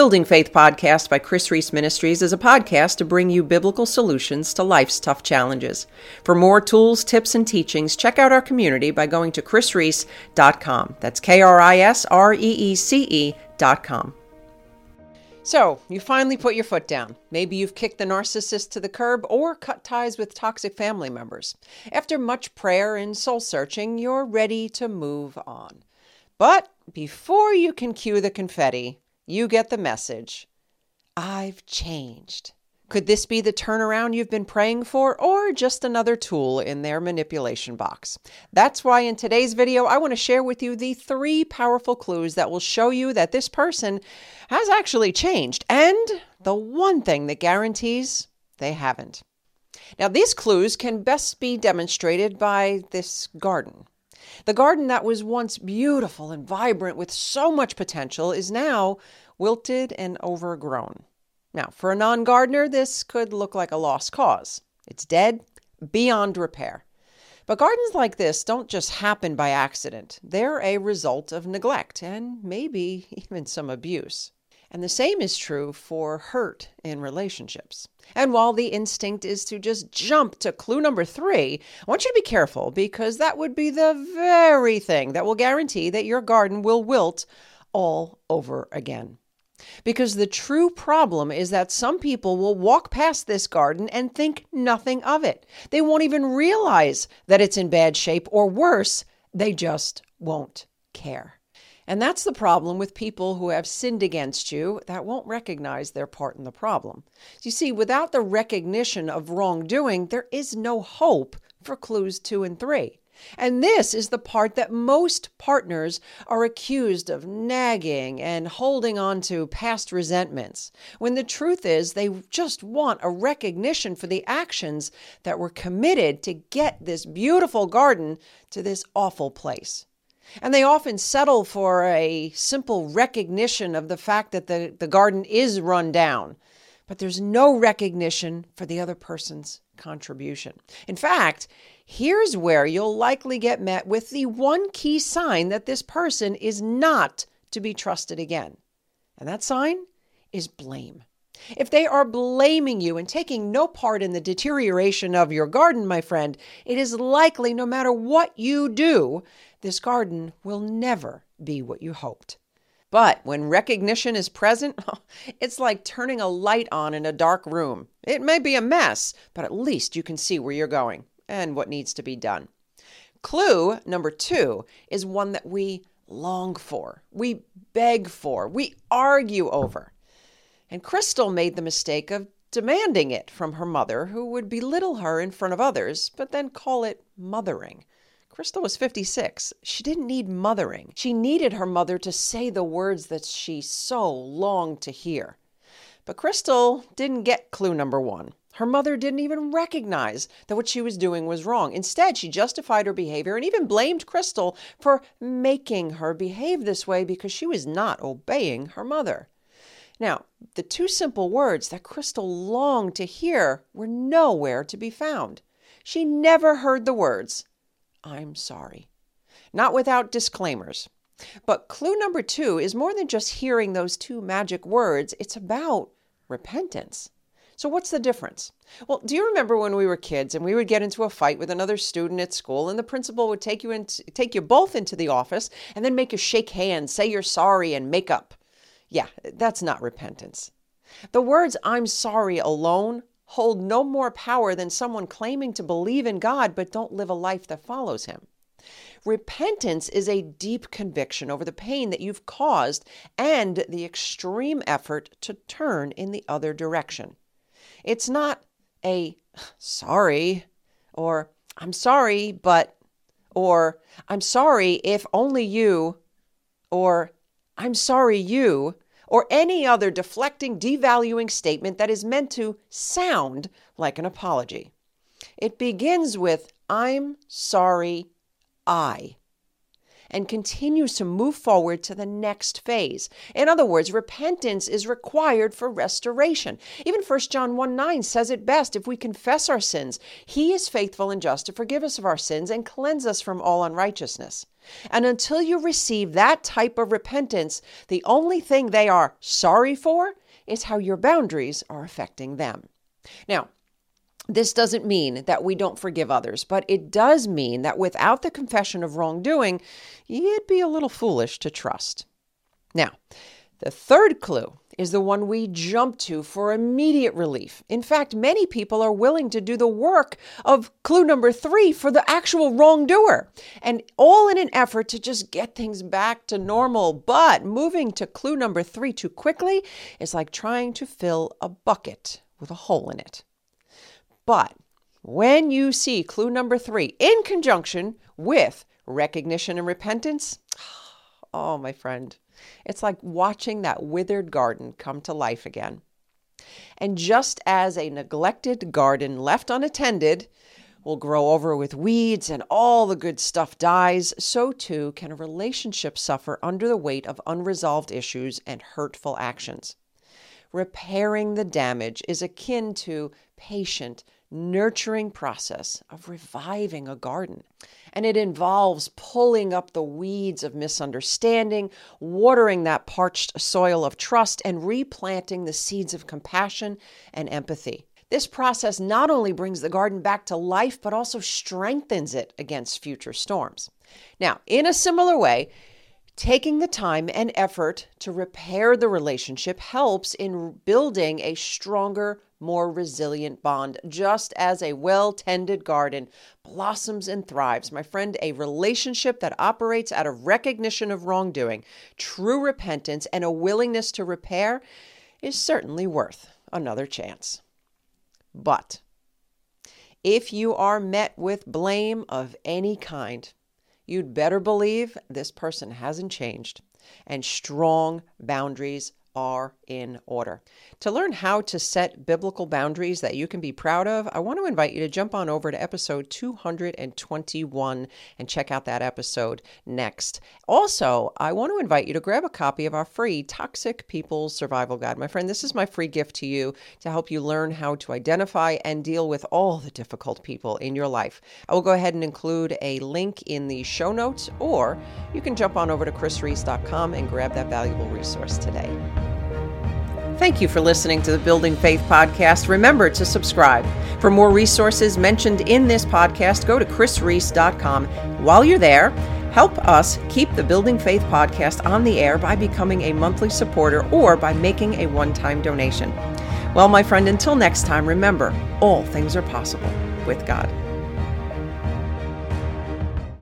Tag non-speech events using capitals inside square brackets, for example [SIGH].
Building Faith podcast by Kris Reece Ministries is a podcast to bring you biblical solutions to life's tough challenges. For more tools, tips, and teachings, check out our community by going to krisreece.com. That's K R I S R E E C E.com. So, you finally put your foot down. Maybe you've kicked the narcissist to the curb or cut ties with toxic family members. After much prayer and soul searching, you're ready to move on. But before you can cue the confetti, you get the message I've changed. Could this be the turnaround you've been praying for, or just another tool in their manipulation box? That's why in today's video, I want to share with you the three powerful clues that will show you that this person has actually changed, and the one thing that guarantees they haven't. Now, these clues can best be demonstrated by this garden. The garden that was once beautiful and vibrant with so much potential is now wilted and overgrown. Now, for a non gardener, this could look like a lost cause. It's dead, beyond repair. But gardens like this don't just happen by accident, they're a result of neglect and maybe [LAUGHS] even some abuse. And the same is true for hurt in relationships. And while the instinct is to just jump to clue number three, I want you to be careful because that would be the very thing that will guarantee that your garden will wilt all over again. Because the true problem is that some people will walk past this garden and think nothing of it. They won't even realize that it's in bad shape, or worse, they just won't care. And that's the problem with people who have sinned against you that won't recognize their part in the problem. You see, without the recognition of wrongdoing, there is no hope for clues two and three. And this is the part that most partners are accused of nagging and holding on to past resentments, when the truth is they just want a recognition for the actions that were committed to get this beautiful garden to this awful place. And they often settle for a simple recognition of the fact that the, the garden is run down, but there's no recognition for the other person's contribution. In fact, here's where you'll likely get met with the one key sign that this person is not to be trusted again. And that sign is blame. If they are blaming you and taking no part in the deterioration of your garden, my friend, it is likely no matter what you do, this garden will never be what you hoped. But when recognition is present, [LAUGHS] it's like turning a light on in a dark room. It may be a mess, but at least you can see where you're going and what needs to be done. Clue number two is one that we long for, we beg for, we argue over. And Crystal made the mistake of demanding it from her mother, who would belittle her in front of others, but then call it mothering. Crystal was 56. She didn't need mothering. She needed her mother to say the words that she so longed to hear. But Crystal didn't get clue number one. Her mother didn't even recognize that what she was doing was wrong. Instead, she justified her behavior and even blamed Crystal for making her behave this way because she was not obeying her mother. Now, the two simple words that Crystal longed to hear were nowhere to be found. She never heard the words, I'm sorry. Not without disclaimers. But clue number two is more than just hearing those two magic words, it's about repentance. So, what's the difference? Well, do you remember when we were kids and we would get into a fight with another student at school, and the principal would take you into, take you both into the office and then make you shake hands, say you're sorry, and make up? Yeah, that's not repentance. The words I'm sorry alone hold no more power than someone claiming to believe in God but don't live a life that follows Him. Repentance is a deep conviction over the pain that you've caused and the extreme effort to turn in the other direction. It's not a sorry or I'm sorry, but, or I'm sorry if only you, or I'm sorry you, or any other deflecting, devaluing statement that is meant to sound like an apology. It begins with, I'm sorry, I. and continues to move forward to the next phase. In other words, repentance is required for restoration. Even 1 John 1 9 says it best if we confess our sins, he is faithful and just to forgive us of our sins and cleanse us from all unrighteousness. And until you receive that type of repentance, the only thing they are sorry for is how your boundaries are affecting them. Now, this doesn't mean that we don't forgive others, but it does mean that without the confession of wrongdoing, you'd be a little foolish to trust. Now, the third clue is the one we jump to for immediate relief. In fact, many people are willing to do the work of clue number three for the actual wrongdoer, and all in an effort to just get things back to normal. But moving to clue number three too quickly is like trying to fill a bucket with a hole in it. But when you see clue number three in conjunction with recognition and repentance, [SIGHS] oh, my friend, it's like watching that withered garden come to life again. And just as a neglected garden left unattended will grow over with weeds and all the good stuff dies, so too can a relationship suffer under the weight of unresolved issues and hurtful actions. Repairing the damage is akin to patient, nurturing process of reviving a garden. And it involves pulling up the weeds of misunderstanding, watering that parched soil of trust, and replanting the seeds of compassion and empathy. This process not only brings the garden back to life, but also strengthens it against future storms. Now, in a similar way, Taking the time and effort to repair the relationship helps in building a stronger, more resilient bond, just as a well tended garden blossoms and thrives. My friend, a relationship that operates out of recognition of wrongdoing, true repentance, and a willingness to repair is certainly worth another chance. But if you are met with blame of any kind, you'd better believe this person hasn't changed and strong boundaries are in order. To learn how to set biblical boundaries that you can be proud of, I want to invite you to jump on over to episode 221 and check out that episode next. Also, I want to invite you to grab a copy of our free Toxic People Survival Guide. My friend, this is my free gift to you to help you learn how to identify and deal with all the difficult people in your life. I will go ahead and include a link in the show notes, or you can jump on over to krisreece.com and grab that valuable resource today. Thank you for listening to the Building Faith podcast. Remember to subscribe. For more resources mentioned in this podcast, go to krisreece.com. While you're there, help us keep the Building Faith podcast on the air by becoming a monthly supporter or by making a one time donation. Well, my friend, until next time, remember all things are possible with God.